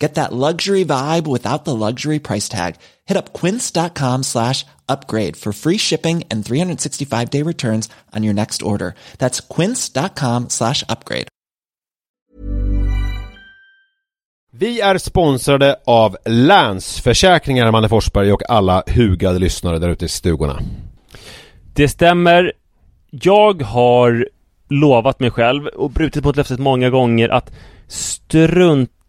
Get that luxury vibe without the luxury price tag. Hit up quince.com slash upgrade for free shipping and 365 day returns on your next order. That's quince.com slash upgrade. Vi är sponsrade av Länsförsäkringar, Manne Forsberg och alla hugade lyssnare där ute i stugorna. Det stämmer. Jag har lovat mig själv och brutit mot löftet många gånger att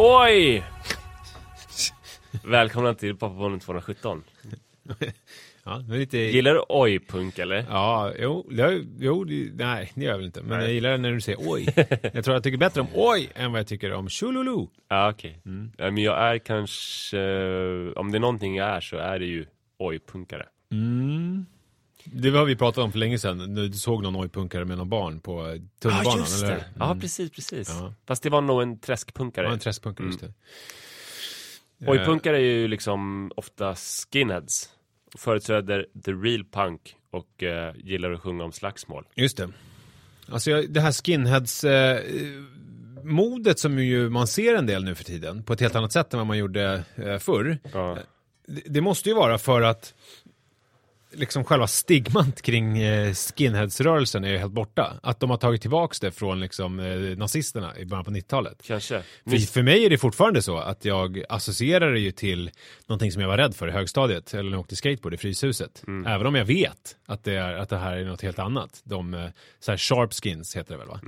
Oj! Välkomna till Pappapodden 217. Ja, är lite... Gillar du oj-punk eller? Ja, jo, det, jo det, nej, det gör jag väl inte. Men jag gillar det när du säger oj. jag tror jag tycker bättre om oj än vad jag tycker om tjololo. Ja, okej. Ja, men jag är kanske, om det är någonting jag är så är det ju oj-punkare. Mm. Det har vi pratat om för länge sedan. Du såg någon oj-punkare med någon barn på eh, tunnelbanan, just eller hur? Ja, Mm. precis, precis. Ja. Fast det var nog en träskpunkare. Ja, en träskpunkare, just det. Eh, Oj-punkare är ju liksom ofta skinheads. Företräder the real punk och eh, gillar att sjunga om slagsmål. Just det. Alltså jag, det här skinheads eh, modet som ju man ser en del nu för tiden på ett helt annat sätt än vad man gjorde eh, förr. Ja. Det, det måste ju vara för att liksom själva stigmat kring eh, skinheadsrörelsen är ju helt borta. Att de har tagit tillbaks det från liksom eh, nazisterna i början på 90-talet. Kanske. För, för mig är det fortfarande så att jag associerar det ju till någonting som jag var rädd för i högstadiet eller när jag åkte skateboard i Fryshuset. Även om jag vet att det, är, att det här är något helt annat. De eh, så här sharp skins heter det väl va?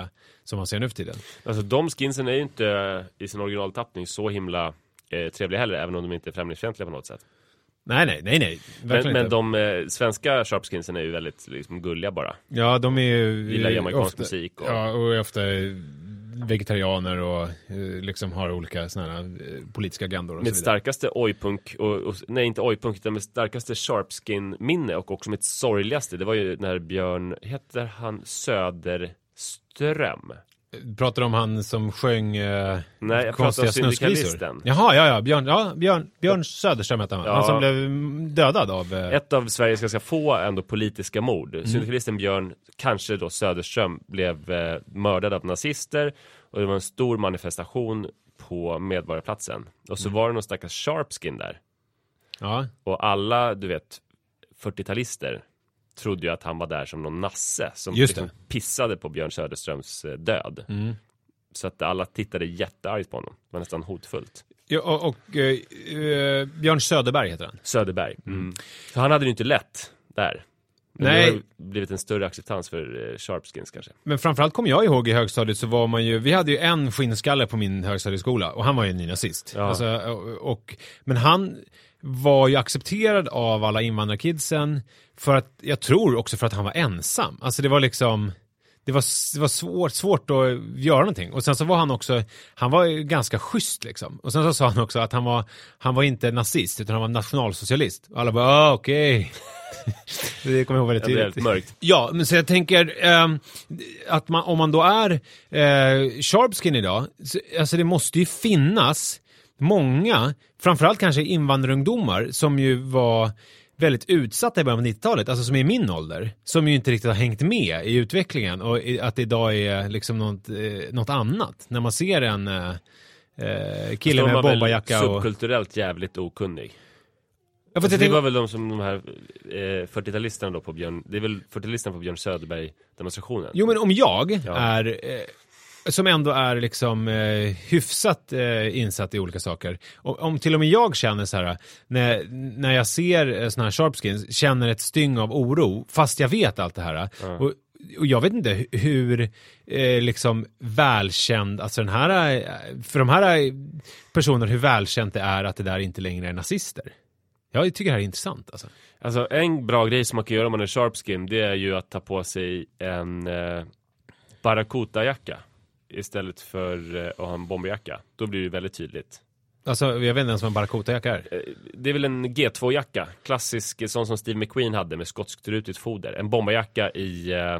Eh, som man ser nu för tiden. Alltså de skinsen är ju inte i sin originaltappning så himla eh, trevliga heller, även om de inte är främlingsfientliga på något sätt. Nej, nej, nej, nej. Men, Verkligen men de eh, svenska sharpskinsen är ju väldigt liksom, gulliga bara. Ja, de är ju... Gillar jamaicansk ofta- musik och- Ja, och är ofta vegetarianer och eh, liksom har olika såna här eh, politiska agendor och Mitt starkaste ojpunk, och, och, nej inte ojpunk, utan mitt starkaste sharpskin-minne och också mitt sorgligaste, det var ju när Björn, heter han Söderström? Pratar du om han som sjöng eh, Nej, jag pratar om syndikalisten. Jaha, ja, ja, Björn, ja, Björn, Björn Söderström hette han? Ja. Han som blev mm, dödad av... Eh, Ett av Sveriges ganska få ändå politiska mord. Mm. Syndikalisten Björn, kanske då Söderström, blev eh, mördad av nazister och det var en stor manifestation på Medborgarplatsen. Och så var det någon stackars sharpskin där. ja, Och alla, du vet, 40-talister trodde ju att han var där som någon nasse som liksom pissade på Björn Söderströms eh, död. Mm. Så att alla tittade jätteargt på honom. Det var nästan hotfullt. Ja, och och eh, eh, Björn Söderberg heter han. Söderberg. Mm. Så han hade det ju inte lätt där. Nej. Det har blivit en större acceptans för eh, sharpskins kanske. Men framförallt kommer jag ihåg i högstadiet så var man ju, vi hade ju en skinnskalle på min högstadieskola och han var ju en nynazist. Ja. Alltså, och, men han var ju accepterad av alla invandrarkidsen för att, jag tror också för att han var ensam. Alltså det var liksom, det var, det var svårt, svårt att göra någonting. Och sen så var han också, han var ganska schysst liksom. Och sen så sa han också att han var, han var inte nazist utan han var nationalsocialist. Och alla bara, ah, okej. det kommer jag ihåg väldigt Det blev tydligt. mörkt. Ja, men så jag tänker ehm, att man, om man då är eh, sharpskin idag, så, alltså det måste ju finnas många, framförallt kanske invandrarungdomar som ju var väldigt utsatta i början av 90-talet, alltså som är i min ålder, som ju inte riktigt har hängt med i utvecklingen och att det idag är liksom något, eh, något annat. När man ser en eh, eh, kille med bombarjacka och... subkulturellt jävligt okunnig. Ja, Alltså, det var väl de som de här eh, 40-talisterna då på Björn, det är väl 40-talisterna på Björn Söderberg demonstrationen? Jo, men om jag Ja. är, eh, som ändå är liksom eh, hyfsat eh, insatt i olika saker, om, om till och med jag känner så här, när, när jag ser eh, såna här sharpskins, känner ett styng av oro, fast jag vet allt det här. Och, och jag vet inte hu- hur eh, liksom välkänd, alltså den här, eh, för de här eh, personerna, hur välkänt det är att det där inte längre är nazister. Jag tycker det här är intressant alltså. Alltså en bra grej som man kan göra om man är sharpskin det är ju att ta på sig en eh, Barracuda-jacka istället för eh, att ha en bomberjacka. Då blir det väldigt tydligt. Alltså, jag vet inte ens vad en barracuda-jacka är. Eh, Det är väl en G2-jacka, klassisk, sån som Steve McQueen hade med skotskrutigt foder. En bomberjacka i, eh,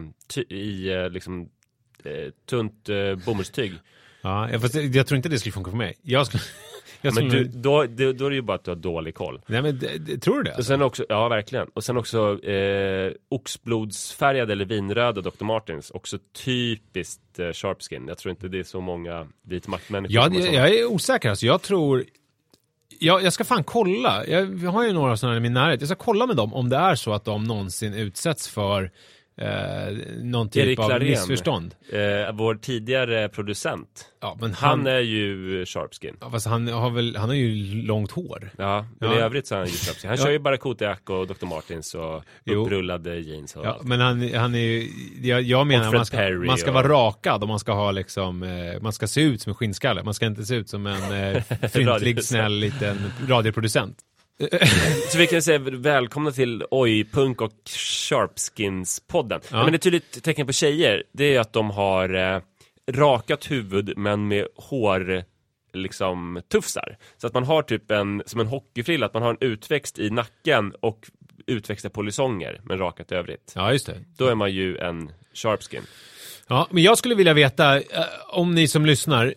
i eh, liksom eh, tunt eh, bomullstyg. Ja, jag, fast jag tror inte det skulle funka för mig. Jag skulle... Jag Men du, då, då, då är det ju bara att du har dålig koll. Nej men det, det, tror du det? Och sen också, ja verkligen. Och sen också eh, oxblodsfärgade eller vinröda Dr. Martens. Också typiskt eh, sharpskin. Jag tror inte det är så många vit maktmänniskor Ja, som har jag, såna. jag är osäker alltså. Jag tror... Jag, jag ska fan kolla. Jag, jag har ju några sådana i min närhet. Jag ska kolla med dem om det är så att de någonsin utsätts för eh, någon typ Erik av Larén. missförstånd. Eh, vår tidigare producent. Ja, men Han han... är ju sharpskin. ja, fast han har väl, han har ju långt hår. Ja, men Ja. i övrigt så är han ju sharpskin. Han Ja. kör ju Barracuda-jacka och Dr. Martens och Jo. upprullade jeans och Ja, allt. men han, han är ju, jag, jag menar man ska, Perry man ska och- vara rakad och man ska ha liksom, eh, man ska se ut som en skinnskalle. Man ska inte se ut som en eh, fryntlig, snäll liten radioproducent. Så vi kan säga välkomna till Oj-punk och Sharpskins-podden. Ja. Men ett tydligt tecken på tjejer, det är att de har eh, rakat huvud men med hår liksom tufsar. Så att man har typ en, som en hockeyfrilla, att man har en utväxt i nacken och utväxta polisonger men rakat övrigt. Ja, just det. Då är man ju en sharpskin. Ja, men jag skulle vilja veta, eh, om ni som lyssnar,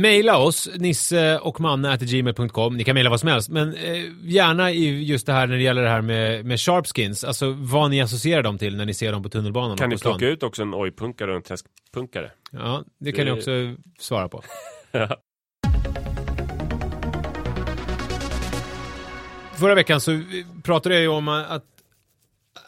mejla oss, nisse och manne.gmail.com. Ni kan mejla vad som helst, men eh, gärna i just det här när det gäller det här med, med sharpskins, alltså vad ni associerar dem till när ni ser dem på tunnelbanan Kan ni stan. plocka ut också en oj-punkare och en träskpunkare? Ja, det kan Det- ni också svara på. Förra veckan så pratade jag ju om att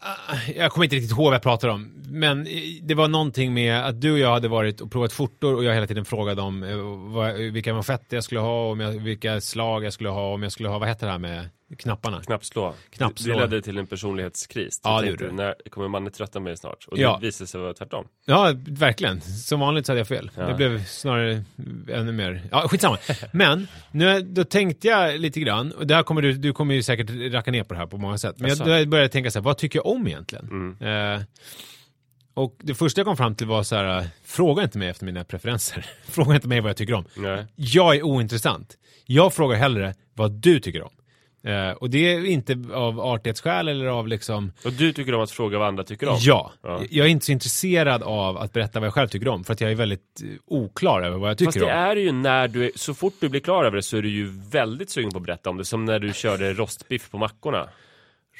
Ah, jag kommer inte riktigt ihåg vad jag pratade om, men eh, det var någonting med att du och jag hade varit och provat skjortor och jag hela tiden frågade om eh, vad, vilka manschetter jag skulle ha, om jag, vilka slag jag skulle ha, om jag skulle ha, vad heter det här med knapparna? Knappslå. Knappslå. Det ledde till en personlighetskris. Ja, Jag det gjorde. När kommer man trötta mig snart? Och Ja. det visade sig vara tvärtom. Ja, verkligen. Som vanligt så hade jag fel. Ja. Det blev snarare ännu mer... Ja, skitsamma. Men, nu, då tänkte jag lite grann, och där kommer du, du kommer ju säkert racka ner på det här på många sätt. Men jag, då började jag tänka så här, vad tycker jag om egentligen? Eh, och det första jag kom fram till var så här, fråga inte mig efter mina preferenser. fråga inte mig vad jag tycker om. Nej. Jag är ointressant. Jag frågar hellre vad du tycker om. Eh, och det är inte av artighetsskäl eller av liksom Och du tycker om att fråga vad andra tycker om? Ja. Ja. jag är inte så intresserad av att berätta vad jag själv tycker om för att jag är väldigt eh, oklar över vad jag tycker Fast det om. är ju när du, är, så fort du blir klar över det så är du ju väldigt sugen på att berätta om det. Som när du körde rostbiff på mackorna.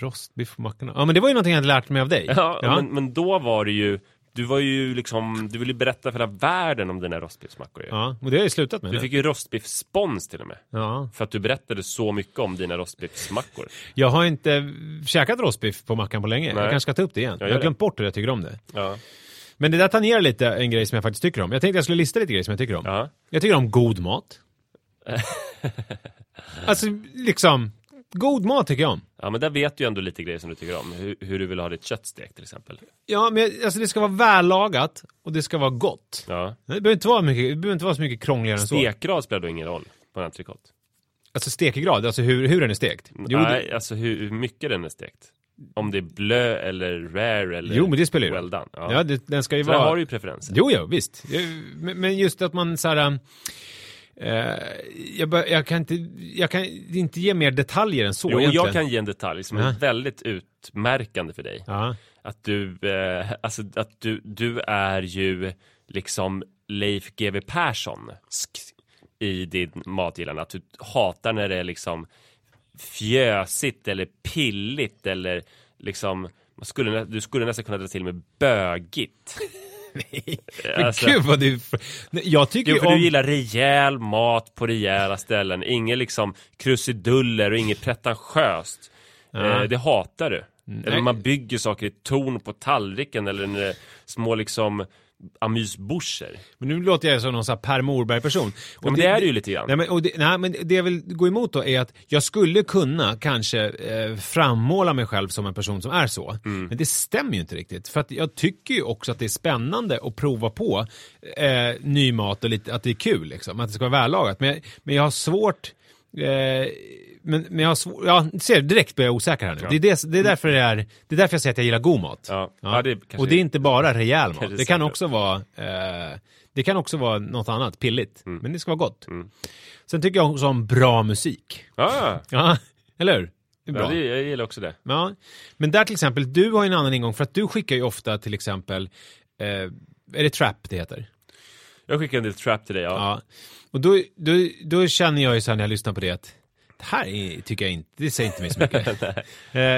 Rostbiff på mackorna. Ja men det var ju någonting jag hade lärt mig av dig. Ja, Men, men då var det ju, du var ju liksom, du ville berätta för hela världen om dina rostbiffsmackor ju. ja, och det har jag slutat med Du nu. fick ju rostbiffspons till och med. Ja. För att du berättade så mycket om dina rostbiffsmackor. Jag har inte käkat rostbiff på mackan på länge. Nej. Jag kanske ska ta upp det igen. Jag Jag har det. glömt bort hur jag tycker om det. Ja. Men det där tangerar lite en grej som jag faktiskt tycker om. Jag tänkte jag skulle lista lite grejer som jag tycker om. Ja. Jag tycker om god mat. alltså, liksom, god mat tycker jag om. ja, men där vet du ju ändå lite grejer som du tycker om. Hur, hur du vill ha ditt kött stekt till exempel. Ja, men alltså det ska vara vällagat och det ska vara gott. Ja. Det behöver inte vara, mycket, det behöver inte vara så mycket krångligare än så. Stekgrad spelar då ingen roll på en entrecote. Alltså stekegrad, alltså hur, hur den är stekt. Jo, det, Nej, alltså hur, hur mycket den är stekt. Om det är blö eller rare eller jo men det spelar ju well done. Ja. Ja, det, den ska ju Så där vara... har du ju preferenser. Jo, jo, visst. Men men just att man så här... Eh, jag, bör, jag, kan inte, jag kan inte ge mer detaljer än så Jo, egentligen. jag kan ge en detalj som Ja. är väldigt utmärkande för dig. Ja. Att du, eh, alltså att du, du är ju liksom Leif GW Persson i din matgillande. Att du hatar när det är liksom fjösigt eller pilligt eller liksom man skulle, du skulle nästan kunna dra till med bögigt. Men Alltså- gud vad du... Nej, Jag tycker Jo, för om... du gillar rejäl mat på rejäla ställen. Inget liksom krusiduller och inget pretentiöst. Ja. Eh, det hatar du. Eller nej. man bygger saker i torn på tallriken eller en, små liksom amysboucher. Men nu låter jag som någon sån här Per Morberg-person. Ja, men det är det ju lite grann. Nej men, och det, nej, men det jag vill gå emot då är att jag skulle kunna kanske eh, frammåla mig själv som en person som är så. Mm. Men det stämmer ju inte riktigt. För att jag tycker ju också att det är spännande att prova på eh, ny mat och lite, att det är kul liksom. Att det ska vara vällagat. Men, men jag har svårt Eh, men, men jag har svårt, ja, ser direkt blir jag osäker här nu. Ja. Det, är det, det, är därför det, är, det är därför jag säger att jag gillar god mat. Ja. Ja, det kanske- och det är inte bara rejäl mat. Det kan också vara eh, Det kan också vara något annat, pilligt. Mm. Men det ska vara gott. Sen tycker jag också om bra musik. Ah, Ja, eller hur? Det är bra. ja, det, jag gillar också det. Ja, men där till exempel, du har ju en annan ingång för att du skickar ju ofta till exempel, eh, är det trap det heter? Jag skickar en del trap till dig, ja. Ja. Och då, då, då känner jag ju så här när jag lyssnar på det att det här är, tycker jag inte, det säger inte mig så mycket. eh,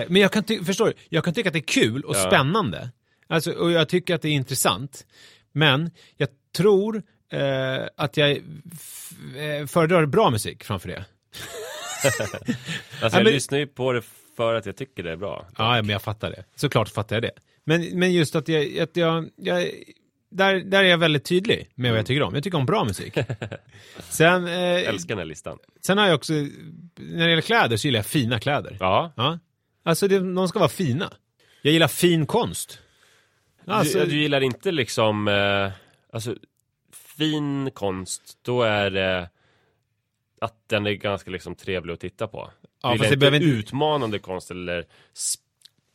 men jag kan, ty- förstår jag kan tycka att det är kul och Ja. spännande. Alltså, och jag tycker att det är intressant. Men jag tror eh, att jag f- eh, föredrar bra musik framför det. Alltså, jag men- lyssnar ju på det för att jag tycker det är bra. Ja, men jag fattar det. Såklart fattar jag det. Men, men just att jag, att jag, jag där, där är jag väldigt tydlig med vad jag tycker om. Jag tycker om bra musik. Sen, eh, Älskar den här listan. sen har jag också, när det gäller kläder så gillar jag fina kläder. Ja, Ja. Alltså det, de ska vara fina. Jag gillar fin konst. Alltså, du, du gillar inte liksom, eh, alltså fin konst, då är det att den är ganska liksom trevlig att titta på. Du Ja, gillar inte behöver utmanande konst eller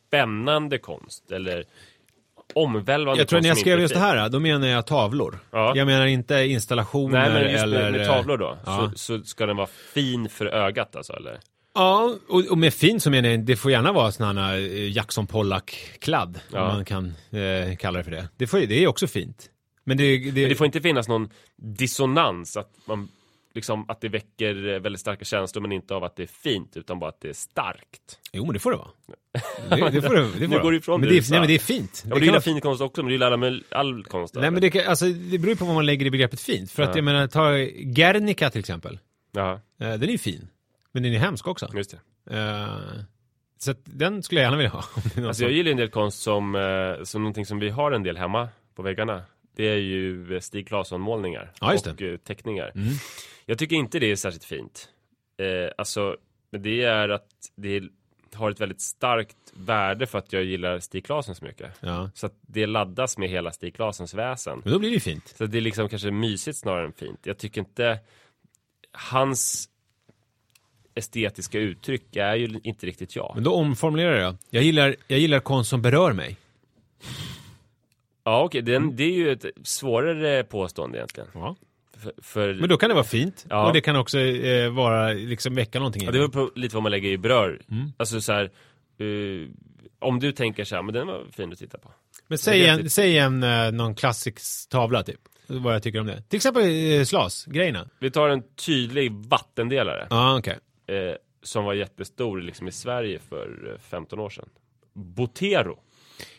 spännande konst eller omvälvande jag tror när jag skrev just det här, då menar jag tavlor. Ja. Jag menar inte installationer Nej men just eller... med, med tavlor då, Ja. så, så ska den vara fin för ögat alltså eller? Ja, och, och med fin så menar jag, det får gärna vara sådana här eh, Jackson Pollock-kladd, Ja. om man kan eh, kalla det för det. Det, får, det är också fint. Men det, det, Men det får inte finnas någon dissonans, att man liksom att det väcker eh, väldigt starka känslor men inte av att det är fint utan bara att det är starkt. Jo, men det får det vara. Det, det får det, det får Nu går du ifrån men det sa. nej, men det är fint. Ja, Det du gillar fin konst också, men du gillar alla med all konst. Nej, men det, kan, alltså, det beror på vad man lägger i begreppet fint. För att Ja. jag menar, ta Guernica till exempel. Ja, Eh, den är ju fin. Men den är hemsk också. just det. Eh, så att den skulle jag gärna vilja ha. är Alltså jag gillar en del konst som, som någonting som vi har en del hemma på väggarna. Det är ju Stig Claesson-målningar Ja, just och eh, teckningar. Mm. Jag tycker inte det är särskilt fint. Eh, alltså, det är att det har ett väldigt starkt värde för att jag gillar Stig Claesson så mycket. Ja. Så att det laddas med hela Stig Claessons väsen. Men då blir det ju fint. Så det är liksom kanske mysigt snarare än fint. Jag tycker inte hans estetiska uttryck är ju inte riktigt jag. Men då omformulerar jag. Jag gillar, jag gillar konst som berör mig. Ja, okej, den, det är ju ett svårare påstående egentligen. Ja. För, för Men då kan det vara fint. Ja. Och det kan också eh, vara, liksom väcka någonting ja, det beror på lite vad man lägger i berör. Mm. Alltså så här, eh, om du tänker så här, men den var fin att titta på. Men säg en, säg en eh, någon klassisk tavla typ. Vad jag tycker om det. Till exempel eh, Slas-grejerna. Vi tar en tydlig vattendelare Ja, okej. eh, som var jättestor liksom i Sverige för eh, 15 år sedan. Botero.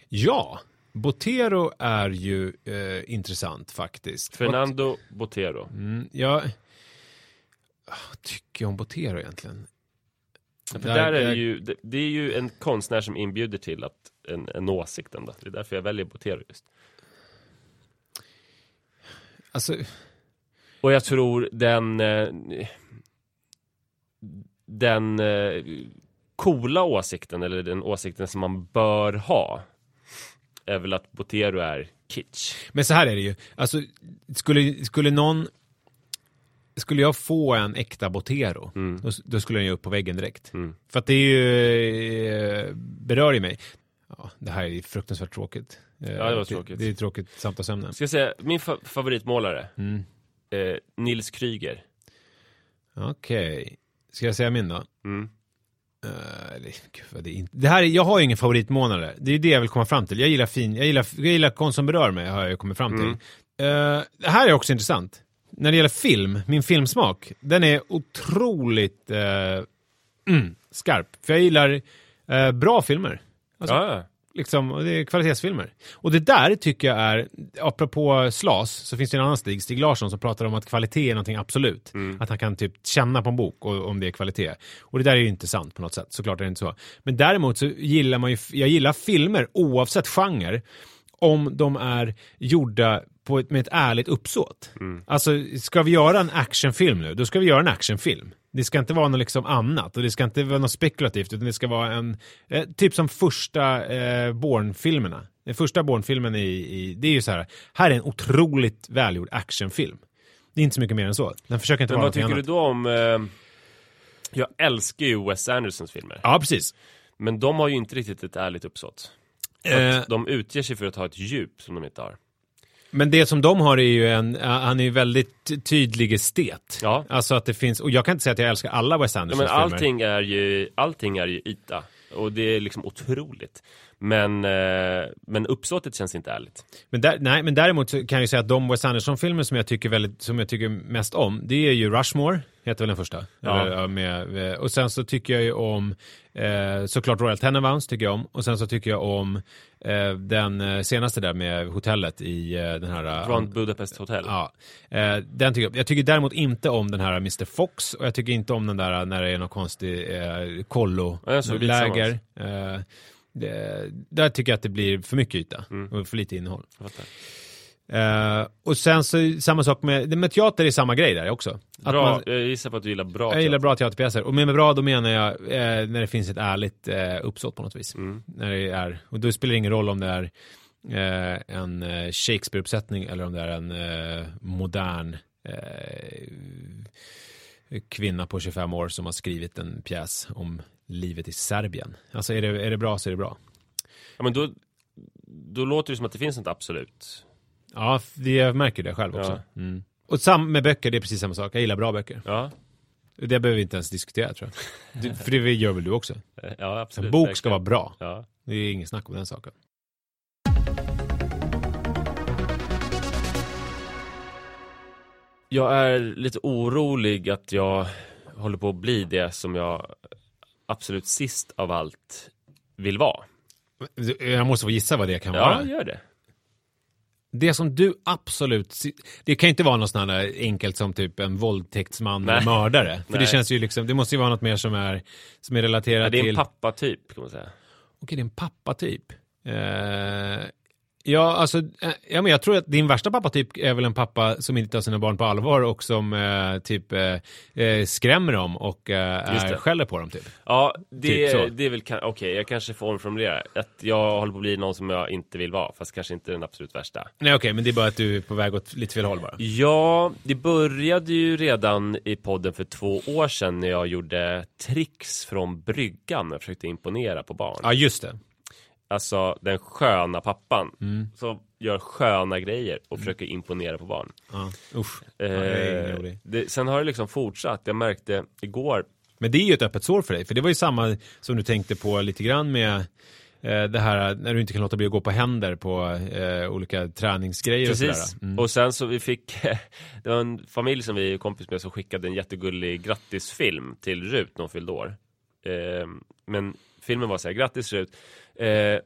Ja, Botero är ju eh, intressant faktiskt. Fernando Botero. Mm, jag Vad tycker jag om Botero egentligen? För Där- där är det, ju, det, det är ju en konstnär som inbjuder till att en, en åsikt ändå. Det är därför jag väljer Botero just. Alltså, Och jag tror den... Eh, den eh, coola åsikten, eller den åsikten som man bör ha, är väl att Botero är kitsch. men så här är det ju. Alltså, skulle, skulle någon... Skulle jag få en äkta Botero, Mm. då, då skulle den ju upp på väggen direkt. Mm. För att det är ju, eh, berör ju mig. Ja, det här är ju fruktansvärt tråkigt. Eh, Ja, det var tråkigt. Det, det är tråkigt samtalsämne. Ska jag säga, min fa- favoritmålare, Mm. eh, Nils Kryger. Okej. Ska jag säga min då? Mm. Uh, det, gud, det, är inte, det här är, jag har ju ingen favoritmånare. Det är det jag vill komma fram till. Jag gillar fin, jag gillar, jag gillar konst som berör mig, har jag kommit fram till. Mm. Eh, det här är också intressant. När det gäller film, min filmsmak, den är otroligt eh, mm, skarp. För jag gillar bra filmer. Alltså, ja, ja. Liksom, och det är kvalitetsfilmer. Och det där tycker jag är, apropå Slas, så finns det en annan Stig, Stig Larsson, som pratar om att kvalitet är någonting absolut. Att han kan typ känna på en bok och, om det är kvalitet. Och det där är ju inte sant på något sätt, såklart är det inte så. Men däremot så gillar man ju, jag gillar filmer oavsett genre, om de är gjorda på ett, med ett ärligt uppsåt. Alltså, ska vi göra en actionfilm nu, då ska vi göra en actionfilm. Det ska inte vara något liksom annat och det ska inte vara något spekulativt utan det ska vara en, eh, typ som första eh, Bourne-filmerna. Den första Bourne-filmen i, i, det är ju så här, här är en otroligt välgjord actionfilm. Det är inte så mycket mer än så. Den försöker inte Men vara vad någonting tycker annat. du då om... Eh, jag älskar ju Wes Andersons filmer. Ja, precis. Men de har ju inte riktigt ett ärligt uppsåt. Eh, de utger sig för att ha ett djup som de inte har. Men det som de har är ju en, han är ju väldigt ty- tydlig estet. Ja. Alltså att det finns, och jag kan inte säga att jag älskar alla Wes Ja, Andersons men filmer. allting är ju, allting är ju yta. Och det är liksom otroligt. Men, eh, men uppsåtet känns inte ärligt. Men, där, nej, men däremot så kan jag ju säga att de Wes Anderson-filmer som jag tycker väldigt, som jag tycker mest om, det är ju Rushmore, heter väl den första. Ja. Eller, med, och sen så tycker jag ju om, eh, såklart Royal Tenenbaums tycker jag om, och sen så tycker jag om eh, den eh, senaste där med hotellet i eh, den här... eh, Grand Budapest Hotel. Ja, eh, den tycker jag. Jag tycker däremot inte om den här Mr Fox och jag tycker inte om den där när det är någon konstig eh, kollo Ja, där tycker jag att det blir för mycket yta Mm. och för lite innehåll. Eh, och sen så samma sak med, med teater är samma grej där också. Att Bra, man, jag gissar på att du gillar bra jag gillar bra teaterpjäser. Och med bra då menar jag eh, när det finns ett ärligt eh, uppsåt på något vis. Mm. När det är, och då spelar det ingen roll om det är eh, en eh, Shakespeare-uppsättning eller om det är en eh, modern kvinna på 25 år som har skrivit en pjäs om livet i Serbien. Alltså är det, är det bra så är det bra. Ja, men då, då låter det som att det finns något absolut. Ja, det, jag märker det själv också. Mm. Och sam, med böcker, det är precis samma sak. Jag gillar bra böcker. Ja, Det behöver vi inte ens diskutera tror jag. Du, för det gör väl du också? Ja absolut. En bok verkligen. ska vara bra. Ja. Det är ingen snack om den saken. Jag är lite orolig att jag håller på att bli det som jag absolut sist av allt vill vara. Jag måste få gissa vad det kan Ja, vara. gör det. Det som du absolut... Det kan inte vara något sånt här enkelt som typ en våldtäktsman Nej. eller mördare. För det känns ju liksom... Det måste ju vara något mer som är, som är relaterat Ja, det är till... en pappa-typ, kan man säga. Okej, det är en pappatyp. Eh, ja, alltså, eh, ja, men jag tror att din värsta pappatyp är väl en pappa som inte tar sina barn på allvar och som eh, typ eh, eh, skrämmer dem och eh, är, skäller på dem typ. Ja, det, Typ så. det är väl, okej, jag kanske får omformulera. Att jag håller på att bli någon som jag inte vill vara, fast kanske inte den absolut värsta. Nej, okej, men det är bara att du är på väg åt lite fel håll bara. Ja, det började ju redan i podden för två år sedan när jag gjorde tricks från bryggan och försökte imponera på barn. Ja, just det. Alltså den sköna pappan Mm. som gör sköna grejer och försöker imponera på barn. Ja, usch. Ja, Eh, rolig. det, sen har det liksom fortsatt. Jag märkte igår, Men det är ju ett öppet sår för dig, för det var ju samma som du tänkte på lite grann med eh, det här när du inte kan låta bli att gå på händer på eh, olika träningsgrejer och Precis. sådär. Mm. Och sen så vi fick, det var en familj som vi är kompis med som skickade en jättegullig grattisfilm till Rut när hon fyllde år. Eh, men filmen var så här, grattis Rut. Eh,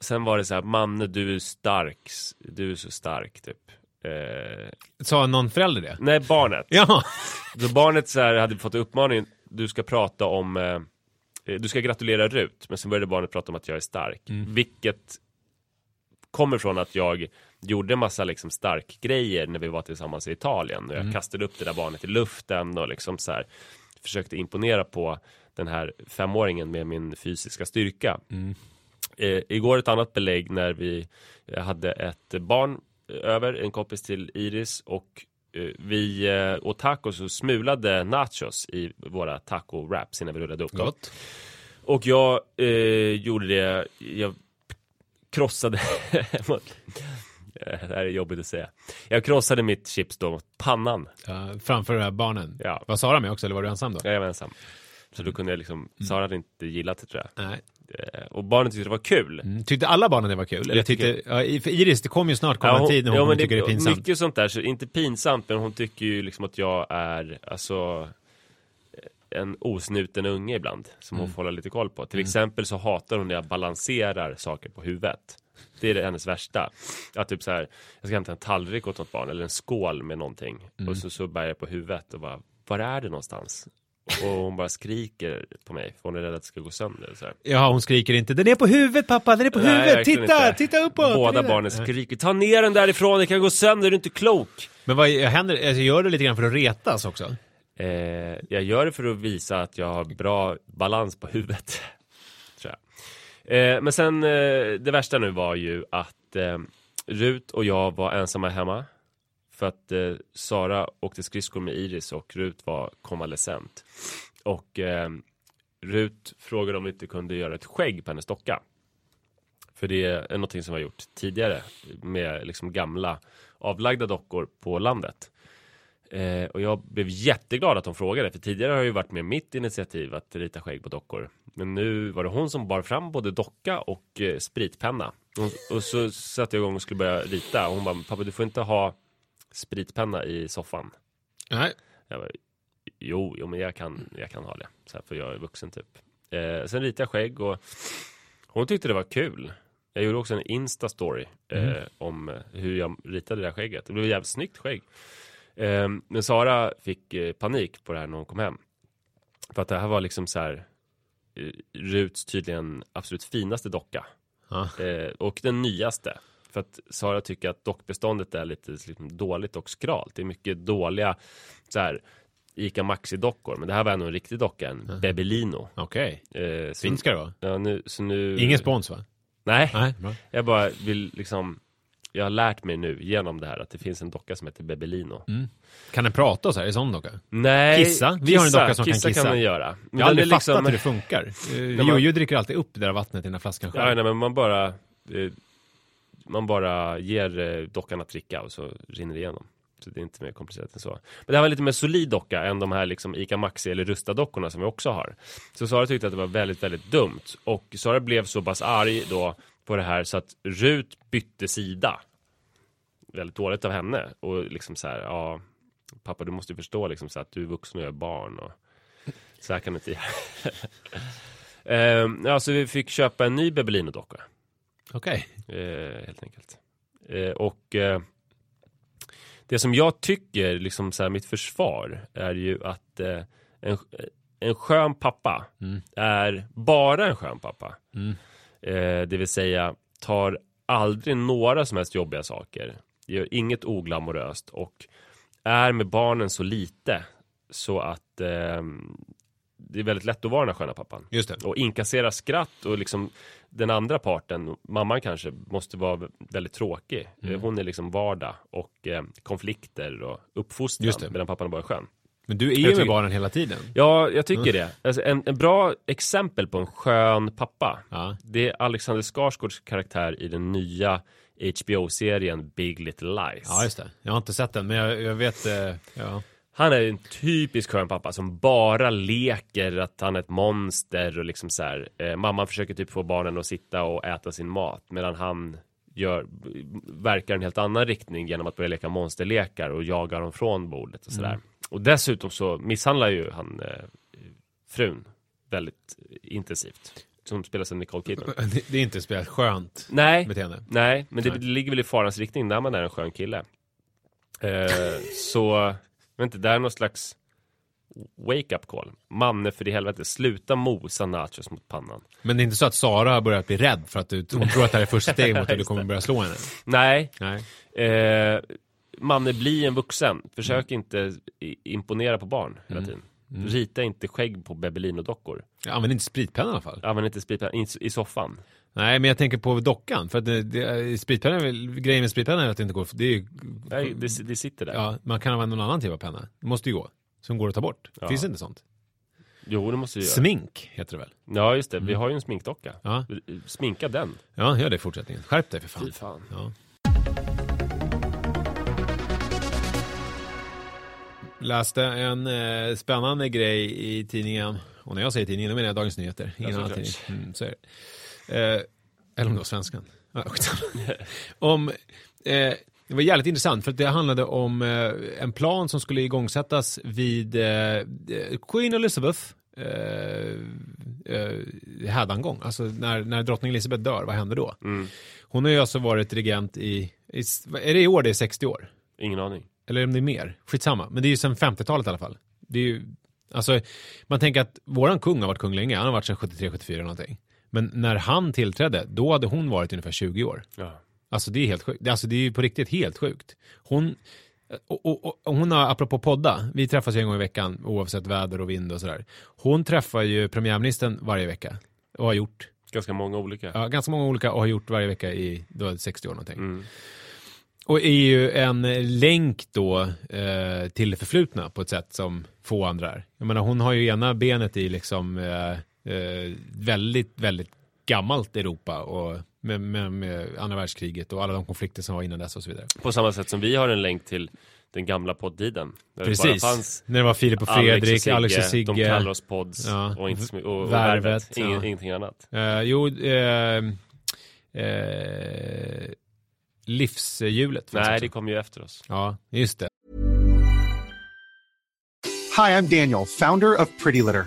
sen var det så här, Manne du är stark, du är så stark typ. Eh, Sa någon förälder det? nej, barnet. Ja. Så barnet så här hade fått uppmaningen, du ska prata om, eh, eh, du ska gratulera Rut, men sen började barnet prata om att jag är stark. Mm. Vilket kommer från att jag gjorde massa liksom stark grejer när vi var tillsammans i Italien. Och jag Mm. kastade upp det där barnet i luften och liksom så här försökte imponera på den här femåringen med min fysiska styrka. Mm. Eh, igår ett annat belägg när vi eh, hade ett barn över, en kompis till Iris och eh, vi eh, åt tacos och smulade nachos i våra taco-wraps innan vi rullade upp dem. Gott. Och jag eh, gjorde det, jag krossade Eh, Det här är jobbigt att säga. Jag krossade mitt chips då mot pannan. Ja, framför de här barnen. Ja. Var Sara med också eller var du ensam då? Jag var ensam. Så då kunde jag liksom, Sara hade inte gillat det tror jag. Nej. Eh, Och barnen tyckte det var kul. Mm. Tyckte alla barnen det var kul? Eller tyckte, tycker- ja, för Iris, det kommer ju snart komma en hon- tid när hon ja, men tycker det är pinsamt. Mycket sånt där, så inte pinsamt, men hon tycker ju liksom att jag är, alltså en osnuten unge ibland, som Mm. hon får hålla lite koll på. Till exempel så hatar hon när jag balanserar saker på huvudet. Det är det hennes värsta. Att typ så här, jag ska hämta en tallrik åt något barn, eller en skål med någonting. Mm. Och så, så bär jag på huvudet och bara, var är det någonstans? Och hon bara skriker på mig, för hon är rädd att det ska gå sönder. Så här. Ja, hon skriker inte. Den är på huvudet pappa, den är på Nej, huvudet! Titta, inte. titta uppåt! Båda Den barnen skriker, ta ner den därifrån, det kan gå sönder, du är inte klok! Men vad händer? Alltså, gör du lite grann för att retas också? Eh, jag gör det för att visa att jag har bra balans på huvudet. Tror jag. Eh, men sen, eh, det värsta nu var ju att eh, Rut och jag var ensamma hemma. För att eh, Sara åkte skridskor med Iris och Rut var konvalescent. Och eh, Rut frågade om vi inte kunde göra ett skägg på hennes docka. För det är någonting som vi har gjort tidigare med liksom gamla avlagda dockor på landet. Eh, och jag blev jätteglad att hon frågade, för tidigare har jag ju varit med mitt initiativ att rita skägg på dockor. Men nu var det hon som bar fram både docka och eh, spritpenna. Och, och så satte jag igång och skulle börja rita. Och hon bara, pappa du får inte ha spritpenna i soffan. Nej. Jag bara, jo, jo men jag kan, jag kan ha det. Så här, för jag är vuxen typ. Eh, sen ritade jag skägg och hon tyckte det var kul. Jag gjorde också en Insta-story eh, om eh, hur jag ritade det där skägget. Det blev jävligt snyggt skägg. Eh, men Sara fick eh, panik på det här när hon kom hem. För att det här var liksom så här eh, Ruts tydligen absolut finaste docka. Ja. Eh, och den nyaste. För att Sara tycker att dockbeståndet är lite liksom, dåligt och skralt. Det är mycket dåliga så här, Ica Maxi-dockor. Men det här var ändå en riktig docka, en Bebelino. Okej. Eh, så, Fint ska det vara. ja, nu, så nu, Ingen spons va? Nej, Nej. Bra. jag bara vill liksom Jag har lärt mig nu genom det här att det finns en docka som heter Bebelino. Kan den prata och så här? Är sån docka? Nej, Kissa? Vi har en docka som kan kissa. kissa. kan den göra. Men Jag har aldrig liksom- fattat hur det funkar. Uh, man- Jojo dricker alltid upp det där vattnet i den här flaskan själv. Ja, nej, men man bara eh, man bara ger eh, dockan att dricka och så rinner det igenom. Så det är inte mer komplicerat än så. Men det här var lite mer solid docka än de här liksom Ica Maxi eller Rusta-dockorna som vi också har. Så Sara tyckte att det var väldigt, väldigt dumt. Och Sara blev så pass arg då på det här så att Rut bytte sida. Väldigt dåligt av henne. Och liksom så här, ja Pappa du måste ju förstå liksom så att du är vuxen och jag är barn. Och så här kan du inte göra. Ehm, ja, så vi fick köpa en ny Bebelino-docka. Okej. Eh, helt enkelt. Eh, och eh, det som jag tycker, liksom så här, mitt försvar, är ju att eh, en, en skön pappa Mm. är bara en skön pappa. Mm. Eh, det vill säga, tar aldrig några som helst jobbiga saker. Gör inget oglamoröst och är med barnen så lite så att eh, det är väldigt lätt att vara den här sköna pappan Just det. och inkassera skratt och liksom den andra parten, mamman kanske, måste vara väldigt tråkig. Mm. Hon är liksom vardag och eh, konflikter och uppfostran medan pappan är bara skön. Men du är ju med barnen hela tiden. Ja, jag tycker det. Alltså, en, en bra exempel på en skön pappa, Ja. det är Alexander Skarsgårds karaktär i den nya HBO-serien Big Little Lies. ja, just det. Jag har inte sett den, men jag, jag vet... Eh, ja. Han är en typisk skön pappa som bara leker att han är ett monster och liksom så här. Eh, mamman försöker typ få barnen att sitta och äta sin mat medan han gör, verkar en helt annan riktning genom att börja leka monsterlekar och jaga dem från bordet och sådär. Och dessutom så misshandlar ju han eh, frun väldigt intensivt. Som spelas av Nicole Kidman. Det, är inte speciellt skönt Nej, beteende. Nej, men det Nej. ligger väl i farans riktning när man är en skön kille. Eh, så, vet inte, det är någon slags wake up call. Manne för i helvete, sluta mosa nachos mot pannan. Men det är inte så att Sara har börjat bli rädd för att du, hon tror att det här är första steget mot att du kommer börja slå henne? Nej, Nej. eh, Manne bli en vuxen. Försök inte i- imponera på barn hela tiden. Rita inte skägg på Bebelino-dockor. Jag använder inte spritpenna i alla fall. Använd inte spritpenna i, i soffan. Nej, men jag tänker på dockan. För att det, det, grejen med spritpenna är att det inte går, det är ju, Nej, det, det sitter där. ja, man kan använda någon annan typ av penna. Det måste ju gå. Som går att ta bort. Ja. Finns det inte sånt? Jo, det måste du göra. Smink heter det väl? Ja, just det. Vi har ju en sminkdocka. Ja. Sminka den. Ja, gör det i fortsättningen. Skärp dig för fan. Fy fan. Ja. Läste en eh, spännande grej i tidningen. Och när jag säger tidningen, då menar jag Dagens Nyheter. Ingen annan tidning. Mm, så är det. Eh, eller om det var Svenskan. Om, eh, det var jävligt intressant för att det handlade om eh, en plan som skulle igångsättas vid eh, Queen Elizabeth eh, eh, hädangång. Alltså när, när drottning Elizabeth dör, vad händer då? Mm. Hon har ju alltså varit regent i, i, är det i år det är 60 år? Ingen aning. Eller om det är mer, skitsamma. Men det är ju sedan 50-talet i alla fall. Det är ju, alltså, man tänker att våran kung har varit kung länge, han har varit sedan 73-74 eller någonting. Men när han tillträdde, då hade hon varit ungefär 20 år. Ja. Alltså det är helt sjukt. Alltså det är ju på riktigt helt sjukt. Hon, och, och, och, hon har, apropå podda, vi träffas ju en gång i veckan oavsett väder och vind och sådär. Hon träffar ju premiärministern varje vecka och har gjort, Ganska många olika. ja, ganska många olika och har gjort varje vecka i då 60 år någonting. Mm. Och är ju en länk då eh, till förflutna på ett sätt som få andra är. Jag menar hon har ju ena benet i liksom eh, eh, väldigt, väldigt gammalt Europa och med, med, med andra världskriget och alla de konflikter som var innan dess och så vidare. På samma sätt som vi har en länk till den gamla poddtiden. Precis, det när det var Filip och Fredrik, Alex och Sigge. De kallar oss pods Ja. och, inte, och, och Värvet, värvet. Ingen, ja. Ingenting annat. Eh, jo, eh, eh, livshjulet. Nej, också. det kom ju efter oss. Ja, just det. Hi, I'm Daniel, founder of Pretty Litter.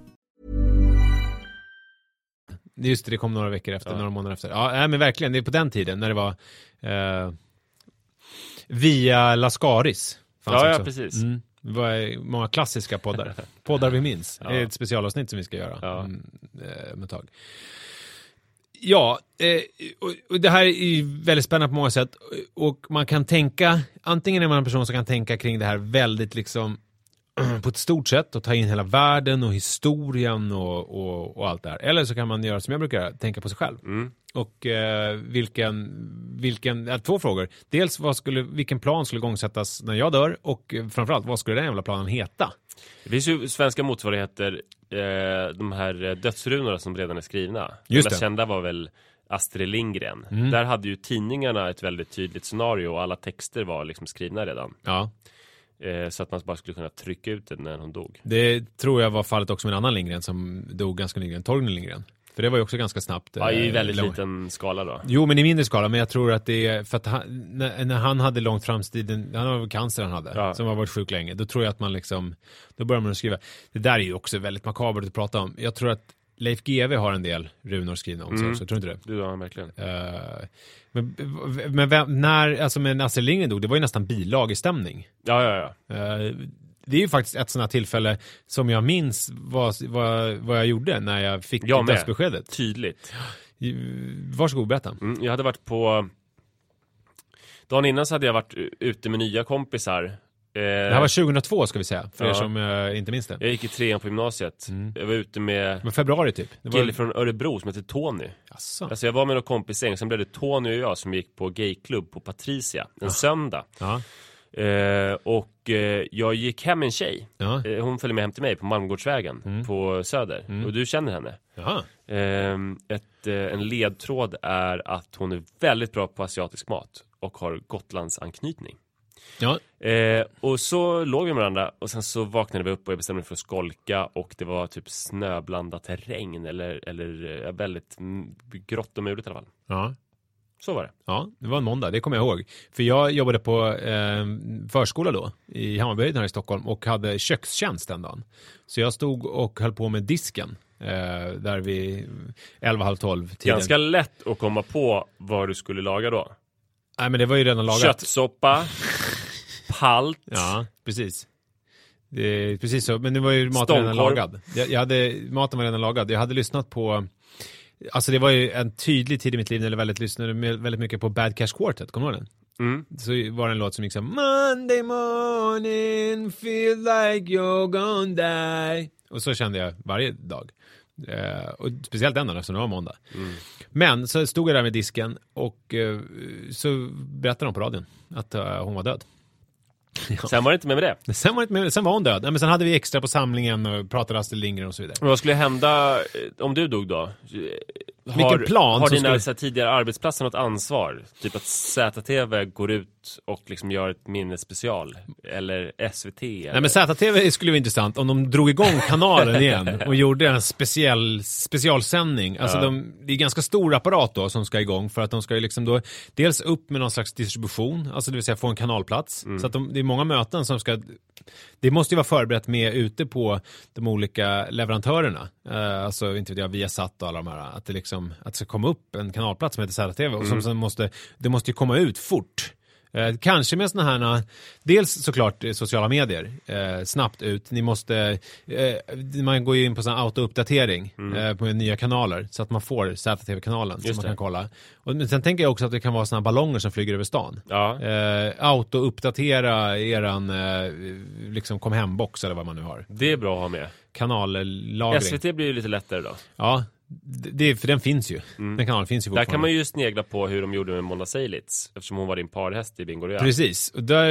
Just det, det kom några veckor efter, Ja. några månader efter. Ja, men verkligen, det är på den tiden när det var eh, via Lascaris. Ja, ja, precis. Mm. Det var många klassiska poddar. Poddar vi minns. Det är ett specialavsnitt som vi ska göra Ja. mm, eh, om ett tag. Ja, eh, och, och det här är ju väldigt spännande på många sätt. Och man kan tänka, antingen är man en person som kan tänka kring det här väldigt liksom på ett stort sätt och ta in hela världen och historien och, och, och allt det här. Eller så kan man göra som jag brukar göra, tänka på sig själv. Mm. Och eh, vilken, vilken, ja, två frågor. Dels vad skulle, vilken plan skulle igångsättas när jag dör och eh, framförallt vad skulle den jävla planen heta? Det finns ju svenska motsvarigheter, eh, de här dödsrunorna som redan är skrivna. Just de det. kända var väl Astrid Lindgren. Mm. Där hade ju tidningarna ett väldigt tydligt scenario och alla texter var liksom skrivna redan. Ja, så att man bara skulle kunna trycka ut det när hon dog. det tror jag var fallet också med en annan Lindgren som dog ganska nyligen, Torgny Lindgren. För det var ju också ganska snabbt. Ja, i eh, väldigt lång- liten skala då. Jo, men i mindre skala. Men jag tror att det är för att han, när, när han hade långt framstiden, han var cancer han hade, Ja. som har varit sjuk länge. Då tror jag att man liksom, då börjar man skriva. Det där är ju också väldigt makabert att prata om. Jag tror att Leif GW har en del runor skrivna om sig Mm. också, tror du inte det? Har verkligen. Eh, men men vem, när, alltså med Astrid Lindgren dog, det var ju nästan bilagestämning. Ja, ja, ja. Uh, det är ju faktiskt ett sådant här tillfälle som jag minns vad, vad, vad jag gjorde när jag fick Jag dödsbeskedet. Tydligt. Uh, Varsågod, berätta. Mm, jag hade varit på... Dagen innan så hade jag varit ute med nya kompisar Eh, Det här var 2002 ska vi säga, för er Ja. som eh, inte minns det. Jag gick i trean på gymnasiet. Jag var ute med Men februari typ. Det var... kille från Örebro som heter Tony. Asså. Alltså jag var med några kompisgäng, sen blev det Tony och jag som gick på gayklubb på Patricia en söndag. Ja. Eh, och eh, jag gick hem med en tjej. Ja. Eh, hon följde med hem till mig på Malmgårdsvägen på Söder. Och du känner henne. Jaha. Eh, ett, eh, en ledtråd är att hon är väldigt bra på asiatisk mat och har Gotlandsanknytning. Ja. Eh, och så låg vi med varandra och sen så vaknade vi upp och jag bestämde mig för att skolka och det var typ snöblandat regn eller, eller eh, väldigt grått och muligt i alla fall. Ja. Så var det. Ja, det var en måndag, det kommer jag ihåg. För jag jobbade på eh, förskola då, i Hammarbyhöjden här i Stockholm och hade kökstjänst den dagen. Så jag stod och höll på med disken, eh, där vid 11, halv 12 tiden. Ganska lätt att komma på vad du skulle laga då. Nej men det var ju redan lagat. Köttsoppa, palt, Ja, precis. Det precis så, men det var ju maten redan Stångkorv. lagad. Jag, jag hade, maten var redan lagad. Jag hade lyssnat på, alltså det var ju en tydlig tid i mitt liv när jag väldigt lyssnade väldigt mycket på Bad Cash Quartet, kommer du ihåg den? Mm. Så var det en låt som gick så här, Monday morning feel like you're gonna die. Och så kände jag varje dag. Eh, och speciellt den dagen eftersom det var måndag. Men så stod jag där med disken och eh, så berättade de på radion att eh, hon var död. Sen var det inte med med det. Sen var, det inte- sen var hon död. Nej, men sen hade vi extra på samlingen och pratade Astrid Lindgren och så vidare. Men vad skulle hända eh, om du dog då? Har, plan Har dina skulle- så här, tidigare arbetsplatser något ansvar? Typ att ZTV går ut och liksom gör ett minnesspecial? Eller SVT? Eller? Nej men ZTV skulle vara intressant om de drog igång kanalen igen och gjorde en speciell specialsändning. Alltså Ja. de, det är ganska stor apparat då som ska igång för att de ska ju liksom då dels upp med någon slags distribution, alltså det vill säga få en kanalplats. Så att de, det är många möten som ska, det måste ju vara förberett med ute på de olika leverantörerna. Eh, alltså inte vet jag, Viasat och alla de här, att det liksom, att det ska komma upp en kanalplats som heter ZTV och som sen måste, det måste ju komma ut fort. Eh, kanske med sådana här, dels såklart eh, sociala medier, eh, snabbt ut. Ni måste, eh, man går ju in på sån här autouppdatering eh, på nya kanaler så att man får ZTV-kanalen som man kan kolla. Och, men sen tänker jag också att det kan vara sådana ballonger som flyger över stan. Ja. Eh, autouppdatera eran eh, liksom kom hem-box eller vad man nu har. Det är bra att ha med. Kanallagring. SVT blir ju lite lättare då. Ja, det, för den finns ju. Den kanalen finns ju Där kan man ju snegla på hur de gjorde med Mona Seilitz. Eftersom hon var din parhäst i Bingo Royale. Precis, och där,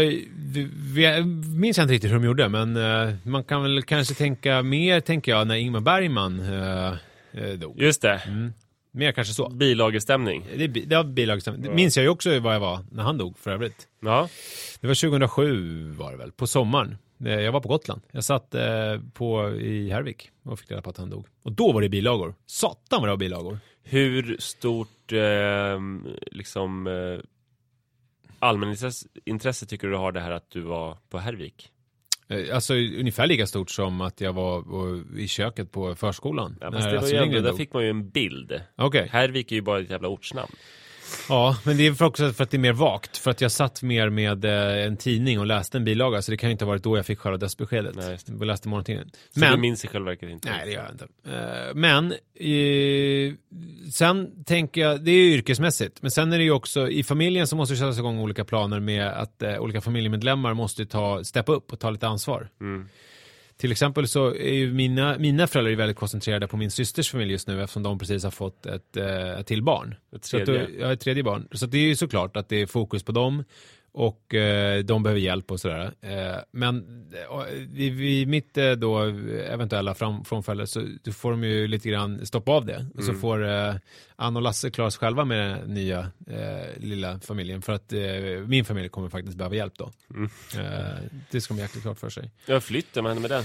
vi, minns jag inte riktigt hur de gjorde, men eh, man kan väl kanske tänka mer, tänker jag, när Ingmar Bergman eh, dog. Just det. Mer kanske så. Bilagestämning. Det, det, var bilagstäm- det minns jag ju också vad jag var när han dog för övrigt. Ja. Det var 2007 var det väl, på sommaren. Eh, Jag var på Gotland. Jag satt eh, på, i Härvik och fick reda på att han dog. Och då var det bilagor. Satan vad det var bilagor. Hur stort eh, liksom eh, allmänintresse intresse tycker du har det här att du var på Hervik? Eh, Alltså ungefär lika stort som att jag var och, i köket på förskolan. Ja, fast det var ju ändå, där fick man ju en bild. Okej. Hervik är ju bara ett jävla ortsnamn. Ja, men det är också för att det är mer vagt. För att jag satt mer med eh, en tidning och läste en bilaga, så det kan ju inte ha varit då jag fick själva dödsbeskedet. Nej, just det. Jag läste morgontidningen. Så Men, du minns i själva verket inte? nej det gör jag inte. Eh, men, sen tänker jag, det är ju yrkesmässigt, men sen är det ju också, i familjen så måste det sättas igång olika planer med att eh, olika familjemedlemmar måste ta, steppa upp och ta lite ansvar. Mm. Till exempel så är ju mina, mina föräldrar är väldigt koncentrerade på min systers familj just nu eftersom de precis har fått ett, eh, ett till barn. Ett Så att tredje. ja, ett tredje barn. Så det är ju såklart att det är fokus på dem och eh, de behöver hjälp och sådär. Eh, men eh, vid, vid mitt eh, då eventuella fram, frånfälle så får de ju lite grann stoppa av det. Och så Mm. får eh, Ann och Lasse klara sig själva med den nya eh, lilla familjen för att min familj kommer faktiskt behöva hjälp då. Mm. Det ska de jäkligt klart för sig. Jag flyttar, vad händer med den?